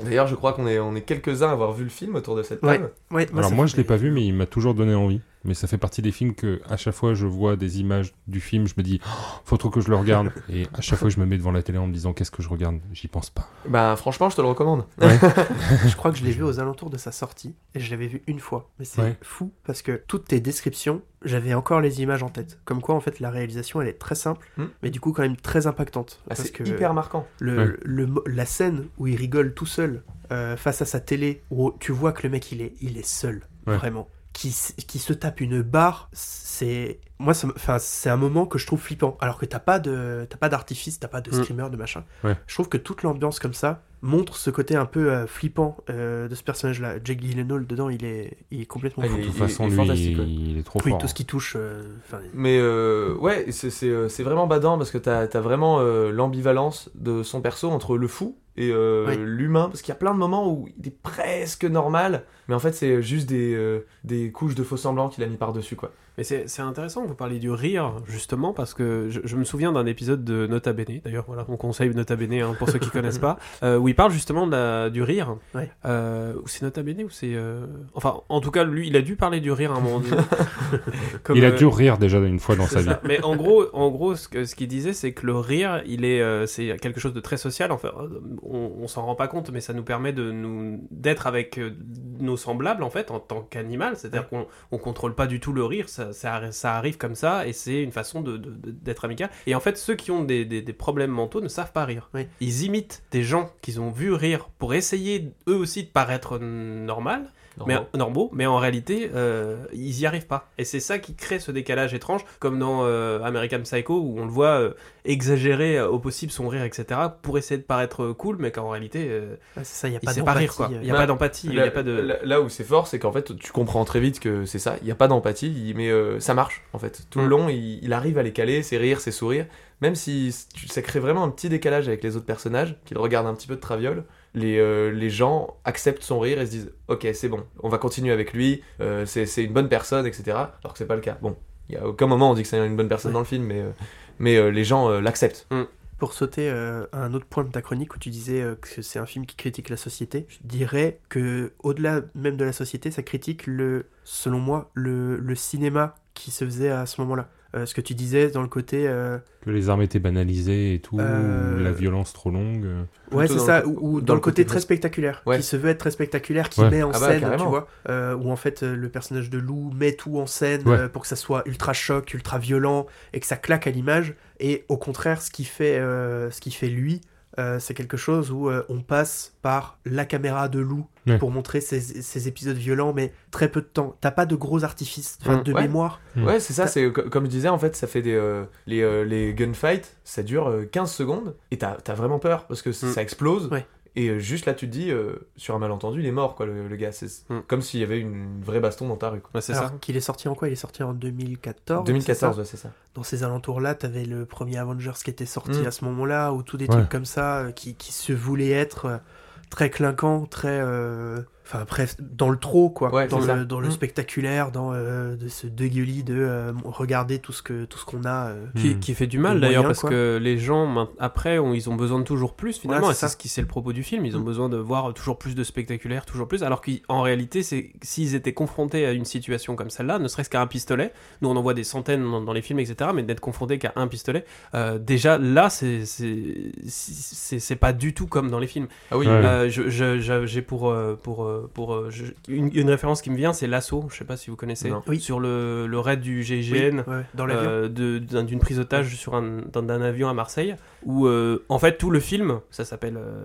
D'ailleurs, je crois qu'on est, on est quelques-uns à avoir vu le film autour de cette Ouais. table. Ouais, Alors moi, fait- je l'ai pas vu, mais il m'a toujours donné envie. Mais ça fait partie des films que, à chaque fois, je vois des images du film, je me dis, Oh, faut trop que je le regarde. Et à chaque fois, je me mets devant la télé en me disant, qu'est-ce que je regarde? J'y pense pas. Bah franchement, je te le recommande. Je crois que je l'ai vu aux alentours de sa sortie et je l'avais vu une fois. Mais c'est Ouais. fou parce que toutes tes descriptions, j'avais encore les images en tête. Comme quoi, en fait, la réalisation, elle est très simple, Hmm. mais du coup, quand même très impactante. Ah, parce c'est que hyper marquant. le, Ouais. le la scène où il rigole tout seul euh, face à sa télé, où tu vois que le mec, il est, il est seul, Ouais. vraiment. Qui, qui se tape une barre, c'est moi, c'est un moment que je trouve flippant. Alors que t'as pas de, t'as pas d'artifice, t'as pas de Mm. screamer, de machin. Ouais. Je trouve que toute l'ambiance comme ça montre ce côté un peu euh, flippant euh, de ce personnage-là. Jake Gyllenhaal dedans, il est, il est complètement Ah, fou. De il toute est- façon, il est lui, fantastique, ouais. il est trop Oui, fort. tout ce qui touche. euh, Mais euh, ouais, c'est- c'est c'est vraiment badant parce que t'as as vraiment euh, l'ambivalence de son perso entre le fou et euh, l'humain. Parce qu'il y a plein de moments où il est presque normal, mais en fait c'est juste des, euh, des couches de faux semblants qu'il a mis par-dessus quoi. Mais c'est c'est intéressant que vous parliez du rire, justement, parce que je, je me souviens d'un épisode de Nota Bene, d'ailleurs, voilà, on conseille Nota Bene hein, pour ceux qui connaissent pas, euh, où il parle justement de la- du rire. Ouais. Euh, ou c'est Nota Bene ou c'est. euh, Enfin, en tout cas, lui, il a dû parler du rire à un moment donné. Comme, Il a euh, dû rire déjà une fois dans sa vie. Mais en gros, en gros, ce que- ce qu'il disait, c'est que le rire, il est, euh, c'est quelque chose de très social. Enfin, on, on s'en rend pas compte, mais ça nous permet de nous d'être avec euh, nos semblables en fait, en tant qu'animal. C'est-à-dire qu'on on contrôle pas du tout le rire. Ça, ça, arri- ça arrive comme ça, et c'est une façon de de- de- d'être amical. Et en fait, ceux qui ont des, des- des problèmes mentaux ne savent pas rire. Ils imitent des gens qu'ils ont vu rire pour essayer eux aussi de paraître normal mais Normand. normaux, mais en réalité, euh, ils y arrivent pas. Et c'est ça qui crée ce décalage étrange, comme dans euh, American Psycho, où on le voit euh, exagérer euh, au possible son rire, etc., pour essayer de paraître cool, mais qu'en réalité, euh, c'est ça, il y a il pas sait pas rire, d'empathie, quoi. Il y a Bah, pas d'empathie, il y Là, a pas de... là- là où c'est fort, c'est qu'en fait, tu comprends très vite que c'est ça. Il n'y a pas d'empathie, mais euh, ça marche en fait. Tout le Mm. long, il, il arrive à les caler, ses rires, ses sourires. Même si ça crée vraiment un petit décalage avec les autres personnages, qui le regardent un petit peu de traviole, les, euh, les gens acceptent son rire et se disent Ok, c'est bon, on va continuer avec lui, euh, c'est une bonne personne, etc. Alors que c'est pas le cas. Bon, il y a aucun moment on dit que c'est une bonne personne Ouais. dans le film, mais, euh, mais euh, les gens euh, l'acceptent. Pour sauter euh, à un autre point de ta chronique où tu disais euh, que c'est un film qui critique la société, je dirais que au-delà même de la société, ça critique le, selon moi, le, le cinéma qui se faisait à ce moment-là. Euh, ce que tu disais dans le côté. euh, Que les armes étaient banalisées et tout, Euh, la violence trop longue. Ouais, c'est ça, le- ou, ou dans, le côté, très spectaculaire, Ouais. qui se veut être très spectaculaire, qui Ouais. met en Ah bah, scène, tu vois, euh, où en fait euh, le personnage de Lou met tout en scène Ouais. euh, pour que ça soit ultra choc, ultra violent et que ça claque à l'image. Et au contraire, ce qui fait, euh, ce qui fait lui, euh, c'est quelque chose où euh, on passe par la caméra de Lou Ouais. pour montrer ces, ces épisodes violents, mais très peu de temps. T'as pas de gros artifices, Mm. de Ouais. mémoire. Mm. Ouais, c'est ça, c'est co- comme je disais, en fait, ça fait des. euh, les, euh, les gunfights, ça dure euh, 15 secondes, et t'as as vraiment peur, parce que Mm. ça explose. Ouais. Et euh, juste là, tu te dis, euh, sur un malentendu, il est mort, quoi, le, le gars. C'est Mm. comme s'il y avait une, vraie baston dans ta rue. quoi. Ouais, c'est ça. qu'il est sorti en quoi? Il est sorti en 2014 c'est 2014, ça? ouais, c'est ça. dans ces alentours-là, t'avais le premier Avengers qui était sorti Mm. à ce moment-là, ou tous des Ouais. trucs comme ça euh, qui, qui se voulaient être euh, très clinquants, très. euh, Enfin, bref, dans le trop, quoi. Ouais, dans, le, ça. dans le Mm. spectaculaire, dans euh, de ce dégueulis de euh, regarder tout ce que tout ce qu'on a. euh. Qui, Hmm. qui fait du mal Le d'ailleurs parce quoi. que les gens après ont- ils ont besoin de toujours plus finalement Ouais, et c'est ce qui c'est le propos du film ils ont Mm. besoin de voir toujours plus de spectaculaire toujours plus alors qu'en réalité c'est s'ils étaient confrontés à une situation comme celle-là ne serait-ce qu'à un pistolet nous on en voit des centaines dans, dans les films etc mais d'être confronté qu'à un pistolet euh, déjà là c'est c'est pas du tout comme dans les films Ah oui, Ouais. euh, j'ai pour euh, pour euh, pour euh, je- une, une référence qui me vient c'est l'assaut je sais pas si vous connaissez. Oui. sur le, le raid du Oui, GIGN ouais, dans l'avion. euh, d'une prise d'otage sur un, d'un, avion à Marseille où euh, en fait tout le film ça s'appelle euh,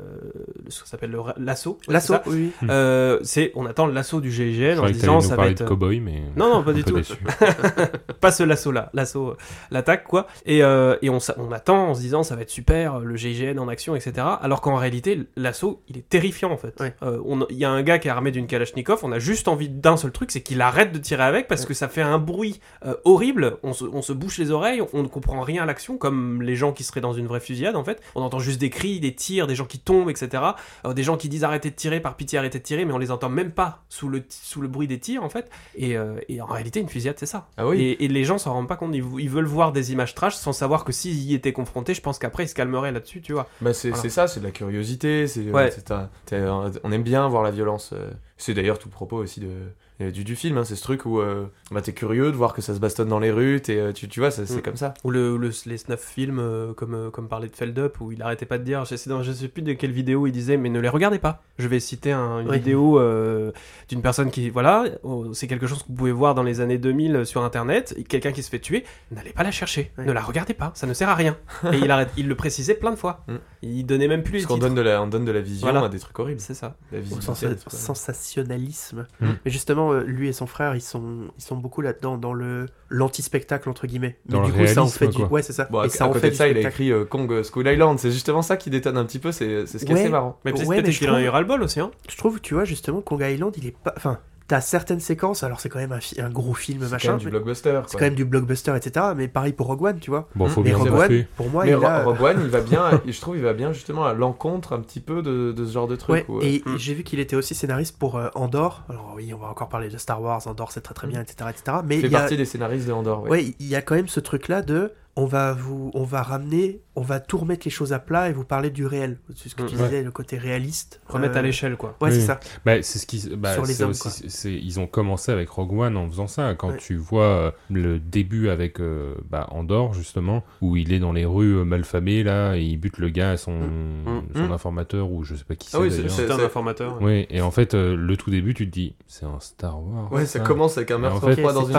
ça s'appelle l'assaut L'assaut, oui. oui. Euh, c'est on attend l'assaut du GIGN en disant nous ça va être de cowboy, mais. non non pas du tout pas ce l'assaut là l'assaut l'attaque quoi et, euh, et on, on attend en se disant ça va être super le GIGN en action etc alors qu'en réalité l'assaut il est terrifiant en fait Ouais. Euh, il y a un gars qui est armé d'une Kalachnikov on a juste envie d'un seul truc c'est qu'il arrête de tirer avec parce que ça fait un bruit euh, horrible on se, on se bouche les oreilles on ne comprend rien à l'action comme les gens qui seraient dans une vraie fusillade en fait on entend juste des cris des tirs des gens qui tombent etc Euh, des gens qui disent arrêtez de tirer par pitié arrêtez de tirer mais on les entend même pas sous le, sous le bruit des tirs en fait et, euh, et en réalité une fusillade c'est ça Ah oui. et, et les gens s'en rendent pas compte, ils, veulent voir des images trash sans savoir que s'ils y étaient confrontés, je pense qu'après ils se calmeraient là-dessus, tu vois. Bah c'est Voilà. ça, c'est de la curiosité. c'est Ouais. on aime bien voir la violence. Euh. C'est d'ailleurs tout propos aussi de, du, du film. hein, c'est ce truc où euh, bah, t'es curieux de voir que ça se bastonne dans les rues. t'es, euh, tu, tu vois, c'est c'est Mm. comme ça. Ou le, le- les snuff films, euh, comme, euh, comme parlait de Feldup, où il arrêtait pas de dire, je sais, dans- je sais plus de quelle vidéo il disait, mais ne les regardez pas. Je vais citer un- une Oui. vidéo euh, d'une personne qui, voilà, oh, c'est quelque chose que vous pouvez voir dans les années 2000 sur internet, quelqu'un qui se fait tuer, n'allez pas la chercher, Ouais. ne la regardez pas, ça ne sert à rien. Et il, arrête, il le précisait plein de fois. Mm. Il donnait même plus Parce qu'on donne de la, on donne de la vision Voilà. à des trucs horribles. C'est ça. La Au sens- sensationnalisme. Mm. Mais justement, euh, lui et son frère, ils sont, ils sont beaucoup là-dedans, dans le l'anti-spectacle, entre guillemets. Mais Dans du coup, ça en fait du. Ouais, c'est ça. Bon, à, et ça à en côté fait de ça, il a écrit euh, Kong School Island. C'est justement ça qui détonne un petit peu. C'est c'est ce qui est Ouais. assez marrant. Mais peut-être Ouais, qu'il a trouve- ras-le-bol aussi, hein. Je trouve, tu vois, justement, Kong Island, il est pas. Enfin, t'as certaines séquences, alors c'est quand même un, fi- un gros film, C'est quand machin. même du blockbuster. C'est quand même du blockbuster, etc. Mais pareil pour Rogue One, tu vois. Bon, faut. Mais bien Rogue. One, pour moi, Mais il Ro- a. Rogue One, il va bien. je trouve, il va bien justement à l'encontre un petit peu de, de ce genre de truc. Ouais, où, et j'ai vu qu'il était aussi scénariste pour euh, Andorre. Alors oui, on va encore parler de Star Wars, Andorre c'est très très bien, etc. etc. Mais il fait il y a, partie des scénaristes de Andorre. ouais. ouais, il y a quand même ce truc-là de on va vous, on va ramener, on va tout remettre les choses à plat et vous parler du réel. C'est ce que tu Mm. disais, le côté réaliste. Remettre Euh, à l'échelle, quoi. Ouais, Oui. c'est ça. Bah, c'est ce qui, bah, Sur les hommes, aussi- c'est- ils ont commencé avec Rogue One en faisant ça. Quand Ouais. tu vois euh, le début avec euh, bah, Andorre justement, où il est dans les rues euh, malfamées là, et il bute le gars à son, Mm. son Mm. informateur ou je sais pas qui c'est Ah oui, c'est- d'ailleurs. c'est- C'est un informateur. Oui, et en fait, euh, le tout début, tu te dis, c'est un Star Wars. Ouais, ça commence avec un Mais en meurtre fait, froid dans une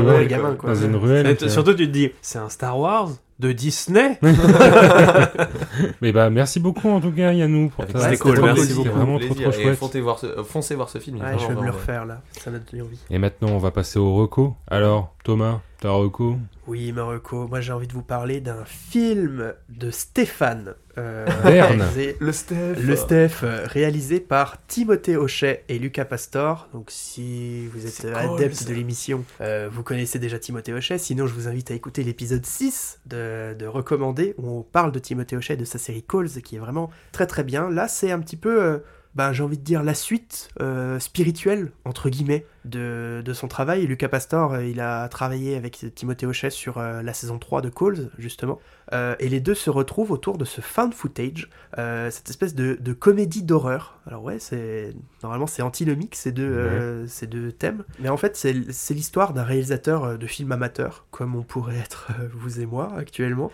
ruelle, tu surtout, tu te dis, c'est un Star Wars de Disney Mais bah, merci beaucoup en tout cas, Yannou, pour ta- C'était cool, merci beaucoup. vraiment trop trop Et chouette. foncez voir ce, foncez voir ce film. Ouais, je vais me le refaire là. Ça m'a donné envie. Et maintenant, on va passer au reco. Alors, Thomas, ta reco Oui, Marocco, moi j'ai envie de vous parler d'un film de Stéphane. euh, réalisé- Le Steph. Le Steph, euh, réalisé par Timothée Hochet et Lucas Pastor. Donc, si vous êtes cool, adepte de l'émission, euh, vous connaissez déjà Timothée Hochet. Sinon, je vous invite à écouter l'épisode 6 de, de Recommandé, où on parle de Timothée Hochet et de sa série Calls, qui est vraiment très très bien. Là, c'est un petit peu. euh, ben, j'ai envie de dire, la suite euh, spirituelle, entre guillemets, de, de son travail. Lucas Pastor, euh, il a travaillé avec Timothée Hochet sur euh, la saison 3 de Calls, justement. Euh, et les deux se retrouvent autour de ce found footage, cette espèce de, de comédie d'horreur. Alors ouais, c'est normalement c'est antinomique ces deux, ces deux thèmes, mais en fait c'est l'histoire d'un réalisateur de films amateurs, comme on pourrait être vous et moi actuellement,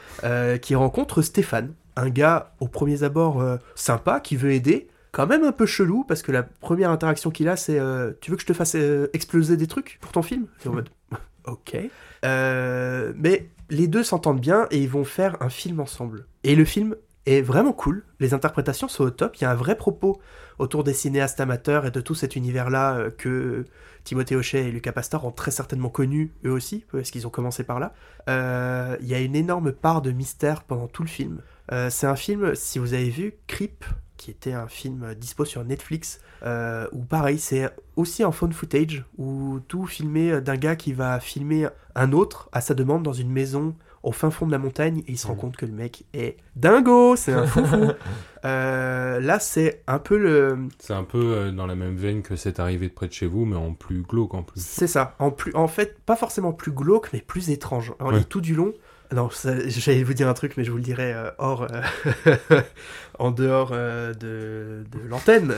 qui rencontre Stéphane, un gars au premier abord euh, sympa qui veut aider. Quand même un peu chelou parce que la première interaction qu'il a c'est euh, tu veux que je te fasse euh, exploser des trucs pour ton film? En mode ok Euh, mais les deux s'entendent bien et ils vont faire un film ensemble. Et le film est vraiment cool. Les interprétations sont au top. Il y a un vrai propos autour des cinéastes amateurs et de tout cet univers-là que Timothée Hochet et Lucas Pastor ont très certainement connu eux aussi, parce qu'ils ont commencé par là. Il y a une énorme part de mystère pendant tout le film. C'est un film, si vous avez vu, Creep, qui était un film dispo sur Netflix, euh, où pareil, c'est aussi un phone footage, où tout filmé d'un gars qui va filmer un autre à sa demande dans une maison au fin fond de la montagne et il se rend Mhm. compte que le mec est dingo, c'est un foufou. Euh, là, c'est un peu le, C'est un peu euh, dans la même veine que c'est arrivé de près de chez vous, mais en plus glauque en plus. c'est ça. En plus, en fait, pas forcément plus glauque, mais plus étrange. On Ouais. est tout du long. Non, j'allais vous dire un truc, mais je vous le dirai euh, hors, euh, en dehors euh, de, de l'antenne.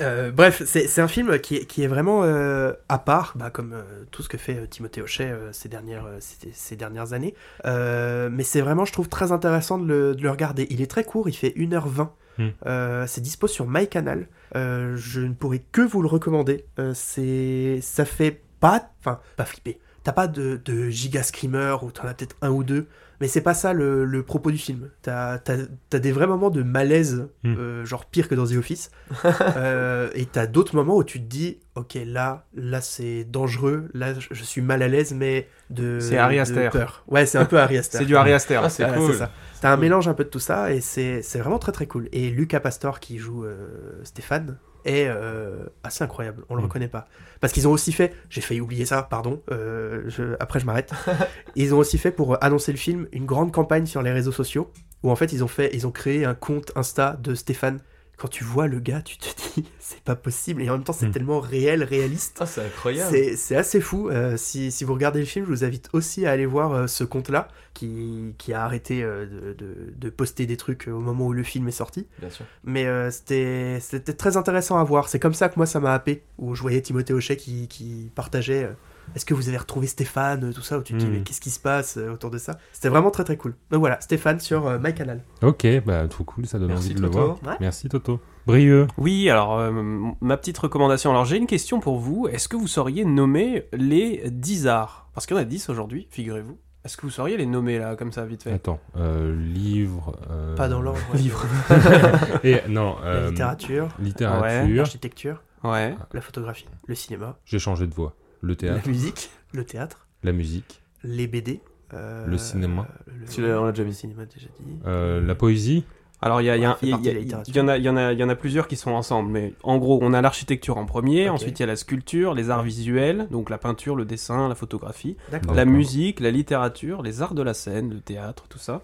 Bref, c'est un film qui est, qui est vraiment à part, bah, comme tout ce que fait Timothée Hochet ces, dernières, ces, ces dernières années. Mais c'est vraiment, je trouve, très intéressant de le, de le regarder. Il est très court, il fait 1h20. Hmm. Euh, c'est dispo sur MyCanal. Euh, je ne pourrais que vous le recommander. Euh, c'est, ça fait pas, enfin, pas flipper. T'as pas de, de giga screamer ou t'en as peut-être un ou deux, mais c'est pas ça le, le propos du film. T'as, t'as, t'as des vrais moments de malaise, Hmm. euh, genre pire que dans The Office. Euh, et t'as d'autres moments où tu te dis, ok, là, là c'est dangereux, là je, suis mal à l'aise, mais de, C'est Ari de Aster. peur. Ouais, c'est un peu Ari Aster. C'est du Ari Aster. Ah, c'est Voilà, cool. c'est ça. T'as un mélange un peu de tout ça et c'est c'est vraiment très très cool. Et Lucas Pastor qui joue euh, Stéphane est euh, assez incroyable. On le Mm. reconnaît pas parce qu'ils ont aussi fait. J'ai failli oublier ça, pardon. euh, je- après je m'arrête. ils ont aussi fait pour annoncer le film une grande campagne sur les réseaux sociaux où en fait ils ont fait ils ont créé un compte Insta de Stéphane. Quand tu vois le gars, tu te dis c'est pas possible et en même temps c'est Mm. tellement réel, réaliste. Ah, c'est incroyable. C'est assez fou. Euh, si, si vous regardez le film, je vous invite aussi à aller voir euh, ce compte-là qui, qui a arrêté euh, de, de- de poster des trucs au moment où le film est sorti. Bien sûr. Mais c'était c'était très intéressant à voir. C'est comme ça que moi ça m'a happé. Où je voyais Timothée Hochet qui, qui partageait Est-ce que vous avez retrouvé Stéphane euh, Tout ça. Où tu te dis Mm. Mais qu'est-ce qui se passe euh, autour de ça? C'était vraiment très très cool. Donc voilà, Stéphane sur euh, MyCanal. Ok, bah trop cool, ça donne Merci, envie de le Toto. voir. Ouais. Merci Toto. Brieux. Oui, alors euh, ma petite recommandation. Alors j'ai une question pour vous. Est-ce que vous sauriez nommer les 10 arts? Parce qu'il y en a 10 aujourd'hui, figurez-vous. Est-ce que vous sauriez les nommer là, comme ça, vite fait? Attends, euh, livre. euh, Pas dans l'ordre. ouais. Livre. Et non, La euh, littérature, littérature. l'architecture, Ouais. la photographie, le cinéma, J'ai changé de voix. Le théâtre, la musique, le théâtre. la musique, les BD. euh, Le cinéma. le- on l'a déjà mis. cinéma déjà dit. euh, la poésie. Alors il y, en a, il y en a, il y en a plusieurs qui sont ensemble, mais en gros, on a l'architecture en premier, ensuite il y a la sculpture, les arts visuels, donc la peinture, le dessin, la photographie, D'accord. la musique, la littérature, les arts de la scène, le théâtre, tout ça,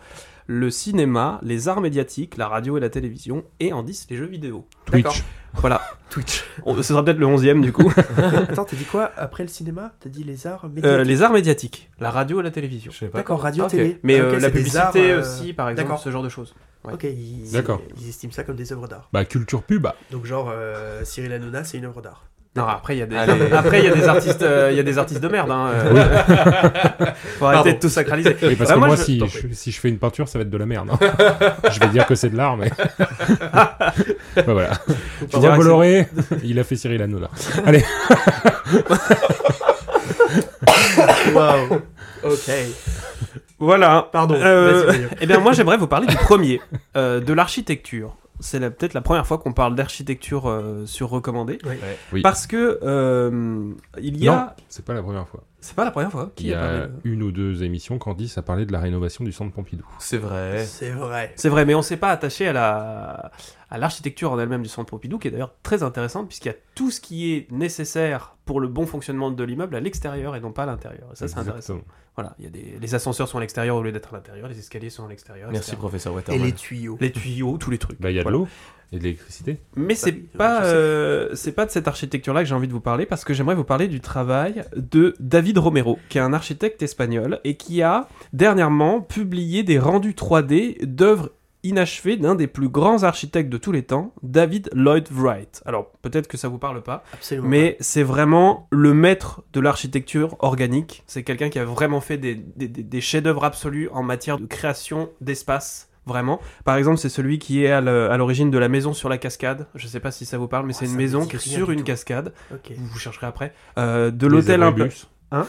le cinéma, les arts médiatiques, la radio et la télévision, et en 10, les jeux vidéo. D'accord. Twitch. Voilà, Twitch. On- ce sera peut-être le 11e du coup. Attends, t'as dit quoi? Après le cinéma T'as dit les arts Euh, médiatiques les arts médiatiques, la radio et la télévision. Je sais pas. D'accord, radio, Ok. télé. Mais euh, la publicité arts, euh, aussi, par exemple, D'accord. ce genre de choses. Ouais. Ok, ils, D'accord. ils estiment ça comme des œuvres d'art. Bah, culture pub. bah. Donc genre euh, Cyril Hanouna, c'est une œuvre d'art. Non, après il y a des, après il y a des artistes, euh, il y a des artistes de merde. Hein, euh. Faut arrêter Pardon. de tout sacraliser. Oui, parce Bah, que moi, moi, je- si, je, si je fais une peinture, ça va être de la merde. hein. je vais dire que c'est de l'art, mais. bah, voilà. Tu que Bolloré, il a fait Cyril Hanouna. Allez. Waouh. ok. Voilà. Pardon. Euh, eh bien, moi, j'aimerais vous parler du premier, euh, de l'architecture. C'est la- peut-être la première fois qu'on parle d'architecture euh, sur recommandé. Oui. Oui. Parce que euh, il y a. Non, c'est pas la première fois. C'est pas la première fois. Il Qui y a parlé une ou deux émissions, Candice a parlé de la rénovation du centre Pompidou. C'est vrai. C'est vrai. C'est vrai, mais on s'est pas attaché à la à l'architecture en elle-même du centre Pompidou, qui est d'ailleurs très intéressante puisqu'il y a tout ce qui est nécessaire pour le bon fonctionnement de l'immeuble à l'extérieur et non pas à l'intérieur. Et ça, c'est intéressant. Voilà, il y a des les ascenseurs sont à l'extérieur au lieu d'être à l'intérieur, les escaliers sont à l'extérieur. Merci, etc. professeur Et Waterman. les tuyaux. Les tuyaux, tous les trucs. Bah, il y a de l'eau et de l'électricité. Mais c'est pas euh, c'est pas de cette architecture-là que j'ai envie de vous parler parce que j'aimerais vous parler du travail de David Romero, qui est un architecte espagnol et qui a dernièrement publié des rendus 3D d'œuvres inachevées d'un des plus grands architectes de tous les temps, David Lloyd Wright. Alors peut-être que ça vous parle pas, Absolument. mais c'est vraiment le maître de l'architecture organique. C'est quelqu'un qui a vraiment fait des, des- des- des chefs-d'œuvre absolus en matière de création d'espace. Vraiment. Par exemple, c'est celui qui est à l'origine de la maison sur la cascade. Je sais pas si ça vous parle, mais Oh, c'est une maison qui est sur une tout. cascade. Ok. Vous, vous chercherez après. Euh, de l'hôtel un peu. Hein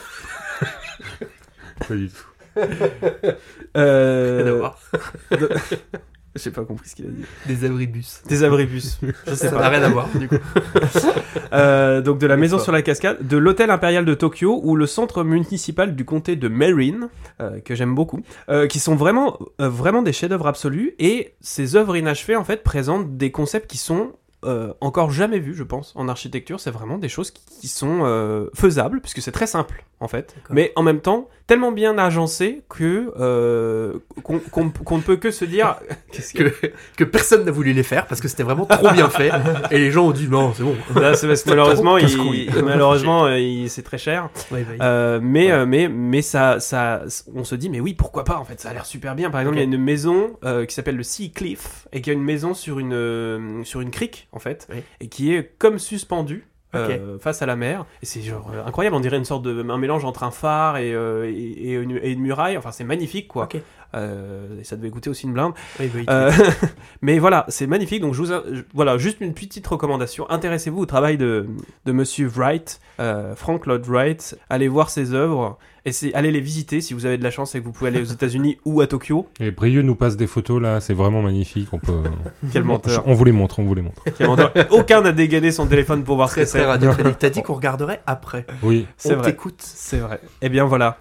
Pas du tout. Euh. J'ai pas compris ce qu'il a dit. Des abribus. Des abribus. Je sais Ça pas. n'a rien à voir, du coup. Euh, donc de la maison sur la cascade, de l'hôtel impérial de Tokyo ou le centre municipal du comté de Marin, euh, que j'aime beaucoup, euh, qui sont vraiment, euh, vraiment des chefs-d'œuvre absolus. Et ces œuvres inachevées en fait présentent des concepts qui sont euh, encore jamais vus, je pense, en architecture. C'est vraiment des choses qui, qui sont euh, faisables puisque c'est très simple en fait, mais en même temps tellement bien agencé que euh, qu'on ne peut que se dire qu'est-ce que Que, que personne n'a voulu les faire parce que c'était vraiment trop bien fait. Et les gens ont dit non, c'est bon. Là, c'est parce que malheureusement, trop il, casse-couille. malheureusement, il- c'est très cher. Ouais, bah, Euh, mais, euh, mais, mais ça, ça, on se dit, mais oui, pourquoi pas En fait, ça a l'air super bien. Par exemple, il y a une maison euh, qui s'appelle le Sea Cliff et qui a une maison sur une, euh, sur une crique en fait, Oui. et qui est comme suspendue. Euh, face à la mer. Et c'est genre euh, incroyable. On dirait une sorte de un mélange entre un phare et, euh, et, et une, et une muraille. Enfin c'est magnifique quoi. Ok. Euh, et ça devait coûter aussi une blinde Oui, bah, euh, mais voilà, c'est magnifique. Donc, je vous, je- voilà, juste une petite recommandation. Intéressez-vous au travail de, de Monsieur Wright, euh, Frank Lloyd Wright. Allez voir ses œuvres. Et allez les visiter si vous avez de la chance et que vous pouvez aller aux États-Unis ou à Tokyo. Et Brieux nous passe des photos là, c'est vraiment magnifique. On peut. Quel menteur. On vous les montre, on vous les montre. Quel menteur. Aucun n'a dégainé son téléphone pour voir ce que c'est. T'as dit qu'on regarderait après. Oui. C'est On vrai. t'écoute. C'est vrai. Eh bien voilà.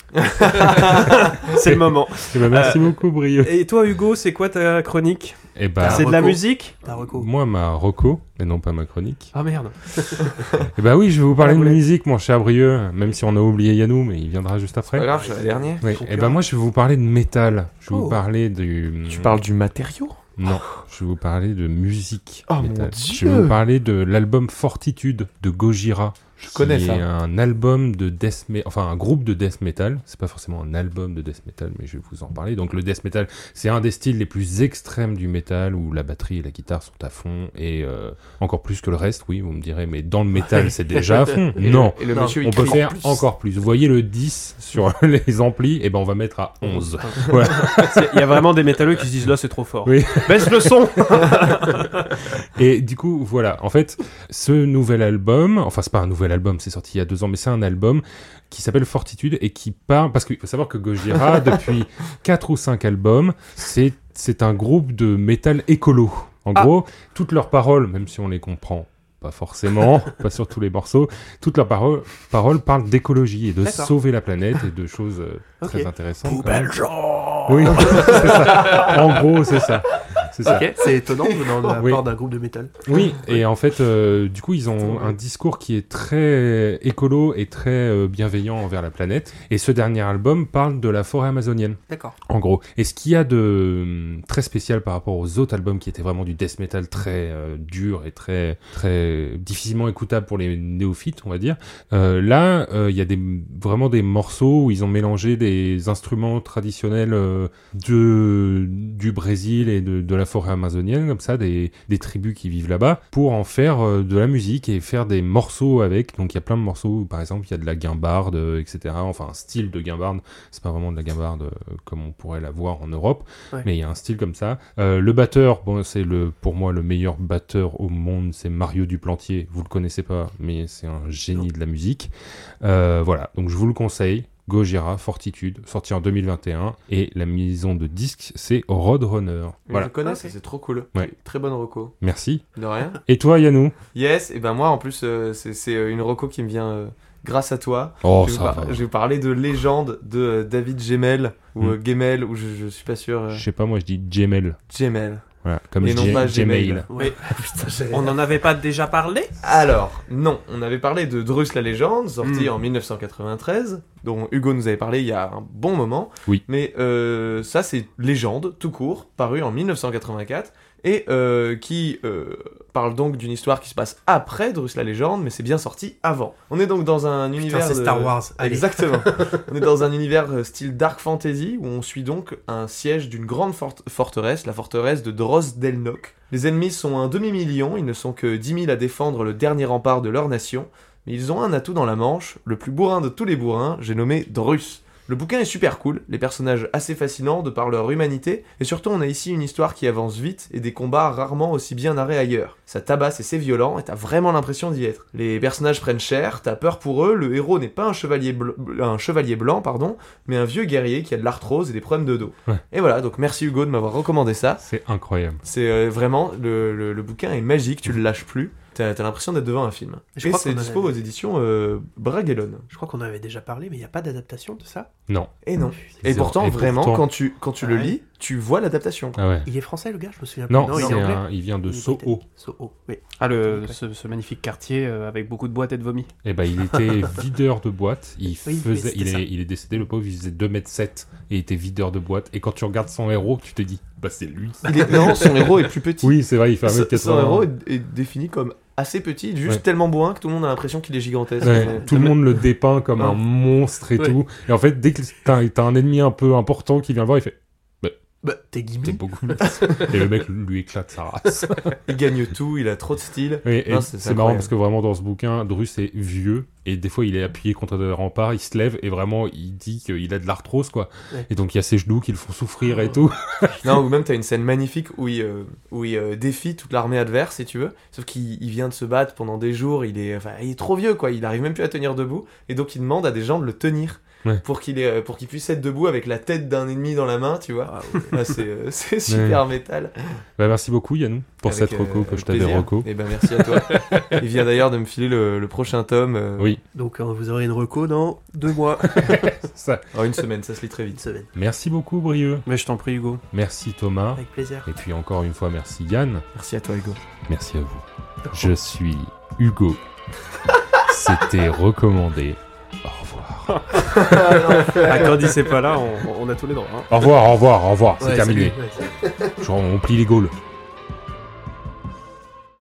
c'est le moment. Eh ben, merci beaucoup, Brieux. Et toi, Hugo, c'est quoi ta chronique Et bah, C'est de la musique Ta reco. moi, ma reco, et non pas ma chronique. Ah merde. Et bah oui, je vais vous parler de musique, mon cher Brieux, même si on a oublié Yanou, mais il viendra juste après. suis la dernière. Oui. Cœur. ben moi, je vais vous parler de métal. Je vais Oh. vous parler du. Tu parles du matériau? Non, je vais vous parler de musique. Oh, mon. Dieu. Je vais vous parler de l'album Fortitude de Gojira. Je connais ça. est un album de death metal, enfin un groupe de death metal. C'est pas forcément un album de death metal, mais je vais vous en parler. Donc le death metal, c'est un des styles les plus extrêmes du metal où la batterie et la guitare sont à fond et euh, encore plus que le reste. Oui, vous me direz, mais dans le métal, c'est déjà à fond. Et non. le, et le Non, monsieur, il On peut faire plus. encore plus. Vous voyez le 10 sur les amplis, et ben on va mettre à 11. Voilà. Il y a vraiment des métalleux qui se disent là, c'est trop fort. Oui. Baisse le son. Et du coup, voilà. En fait, ce nouvel album, enfin, c'est pas un nouvel album, c'est sorti il y a deux ans, mais c'est un album qui s'appelle Fortitude et qui parle, parce qu'il faut savoir que Gojira, depuis quatre ou cinq albums, c'est, c'est un groupe de métal écolo. En Ah. gros, toutes leurs paroles, même si on les comprend pas forcément, pas sur tous les morceaux, toutes leurs paroles, parlent d'écologie et de sauver la planète et de choses euh, très intéressantes. Poubelle genre. Oui, c'est ça. En gros, c'est ça. C'est ça. Ok, c'est étonnant venant de la Oui. part d'un groupe de métal. Oui, et en fait, euh, du coup, ils ont un discours qui est très écolo et très euh, bienveillant envers la planète. Et ce dernier album parle de la forêt amazonienne, D'accord. en gros. Et ce qu'il y a de hum, très spécial par rapport aux autres albums qui étaient vraiment du death metal très euh, dur et très très difficilement écoutable pour les néophytes, on va dire. euh, là, euh, il y a des vraiment des morceaux où ils ont mélangé des instruments traditionnels euh, de du Brésil et de, de la forêt amazonienne, comme ça, des, des tribus qui vivent là-bas, pour en faire euh, de la musique et faire des morceaux avec. Donc il y a plein de morceaux, où, par exemple, il y a de la guimbarde, euh, etc. Enfin, un style de guimbarde. C'est pas vraiment de la guimbarde euh, comme on pourrait la voir en Europe, Ouais. mais il y a un style comme ça. Le batteur, bon, c'est le pour moi le meilleur batteur au monde, c'est Mario Duplantier. Vous le connaissez pas, mais c'est un génie de la musique. Voilà, donc je vous le conseille. Gojira, Fortitude, sorti en 2021. Et la maison de disques, c'est Roadrunner. Voilà, Je connais, ça c'est trop cool. Ouais. Très bonne reco. merci. De rien. Et toi, Yannou Yes, et ben moi en plus, euh, c'est euh, une reco qui me vient euh, grâce à toi. Oh, je, vais ça vous je vais vous parler de légende de euh, David Gemel ou euh, Gemel ou je, je suis pas sûr. euh, Je sais pas, moi je dis Gmail. Gemel. Voilà, comme Et je non dis pas Gmail. Putain, j'avais- On n'en avait pas déjà parlé? Alors, non, on avait parlé de Drus la légende, sorti Hmm. en 1993, dont Hugo nous avait parlé il y a un bon moment. Oui. Mais euh, ça, c'est Légende, tout court, paru en 1984, et euh, qui euh, parle donc d'une histoire qui se passe après Drus la légende, mais c'est bien sorti avant. On est donc dans un univers. c'est de- Star Wars, allez. Exactement. on est dans un univers style Dark Fantasy où on suit donc un siège d'une grande fort- forteresse, la forteresse de Drosdelnok. Les ennemis sont un demi-million, ils ne sont que 10 000 à défendre le dernier rempart de leur nation, mais ils ont un atout dans la manche, le plus bourrin de tous les bourrins, j'ai nommé Drus. Le bouquin est super cool, les personnages assez fascinants de par leur humanité, et surtout on a ici une histoire qui avance vite et des combats rarement aussi bien narrés ailleurs. Ça tabasse et c'est violent, et t'as vraiment l'impression d'y être. Les personnages prennent cher, t'as peur pour eux, le héros n'est pas un chevalier, bl- un chevalier blanc, pardon, mais un vieux guerrier qui a de l'arthrose et des problèmes de dos. Ouais. Et voilà, donc merci Hugo de m'avoir recommandé ça. C'est incroyable. C'est euh, vraiment, le, le- le bouquin est magique, tu le lâches plus. T'as l'impression d'être devant un film. Je et crois c'est dispo avait- aux éditions euh, Bragelonne. Je crois qu'on en avait déjà parlé, mais il n'y a pas d'adaptation de ça? Non. Et non. Et pourtant, Et vraiment, pourtant- quand tu, quand tu le lis, tu vois l'adaptation. Ah ouais. Il est français, le gars Je me souviens Non, plus. il est un- il vient de Il Soho. Soho, oui. Ah, le, ce, ce magnifique quartier euh, avec beaucoup de boîtes et de vomi. Et ben il était videur de boîte. Il, oui, faisait, il, est, il est décédé, le pauvre, il faisait 2m7 et il était videur de boîte. Et quand tu regardes son héros, tu te dis, bah c'est lui. Il est, non, son héros est plus petit. Oui, c'est vrai, il fait Son- 1m80. Son héros est, est défini comme assez petit, juste Ouais. tellement bourrin que tout le monde a l'impression qu'il est gigantesque. Ouais, tout le monde le dépeint comme Ouais. un monstre et Ouais. tout. Et en fait, dès que t'as t'as un ennemi un peu important qui vient le voir, il fait Bah, t'es T'es beaucoup. et le mec lui éclate sa race. Il gagne tout, il a trop de style. C'est- marrant parce que vraiment dans ce bouquin, Drus est vieux et des fois il est appuyé contre des remparts, il se lève et vraiment il dit qu'il a de l'arthrose quoi. Ouais. Et donc il y a ses genoux qui le font souffrir et tout. Non, ou même t'as une scène magnifique où il, euh, où il euh, défie toute l'armée adverse, si tu veux. Sauf qu'il il vient de se battre pendant des jours, il est, enfin, il est trop vieux, quoi. Il arrive même plus à tenir debout. Et donc il demande à des gens de le tenir. Ouais. Pour qu'il ait- pour qu'il puisse être debout avec la tête d'un ennemi dans la main, tu vois. Ah, ouais. Ah, c'est euh, super métal. Bah, merci beaucoup Yannou pour Avec, cette reco euh, que je t'avais reco. Et ben merci à toi. il vient d'ailleurs de me filer le, le prochain tome. euh, Oui, Donc, euh, vous aurez une reco dans deux mois. ça. En une semaine, ça se lit très Une vite. semaine. Merci beaucoup Brieux. Mais je t'en prie, Hugo. Merci Thomas. Avec plaisir. Et puis encore une fois merci Yann. Merci à toi, Hugo. Merci à vous. Je suis Hugo. C'était recommandé. Ah, quand c'est pas là, on, on a tous les droits. hein. Au revoir, au revoir, au revoir. C'est Ouais, terminé. Genre, on plie les gaules.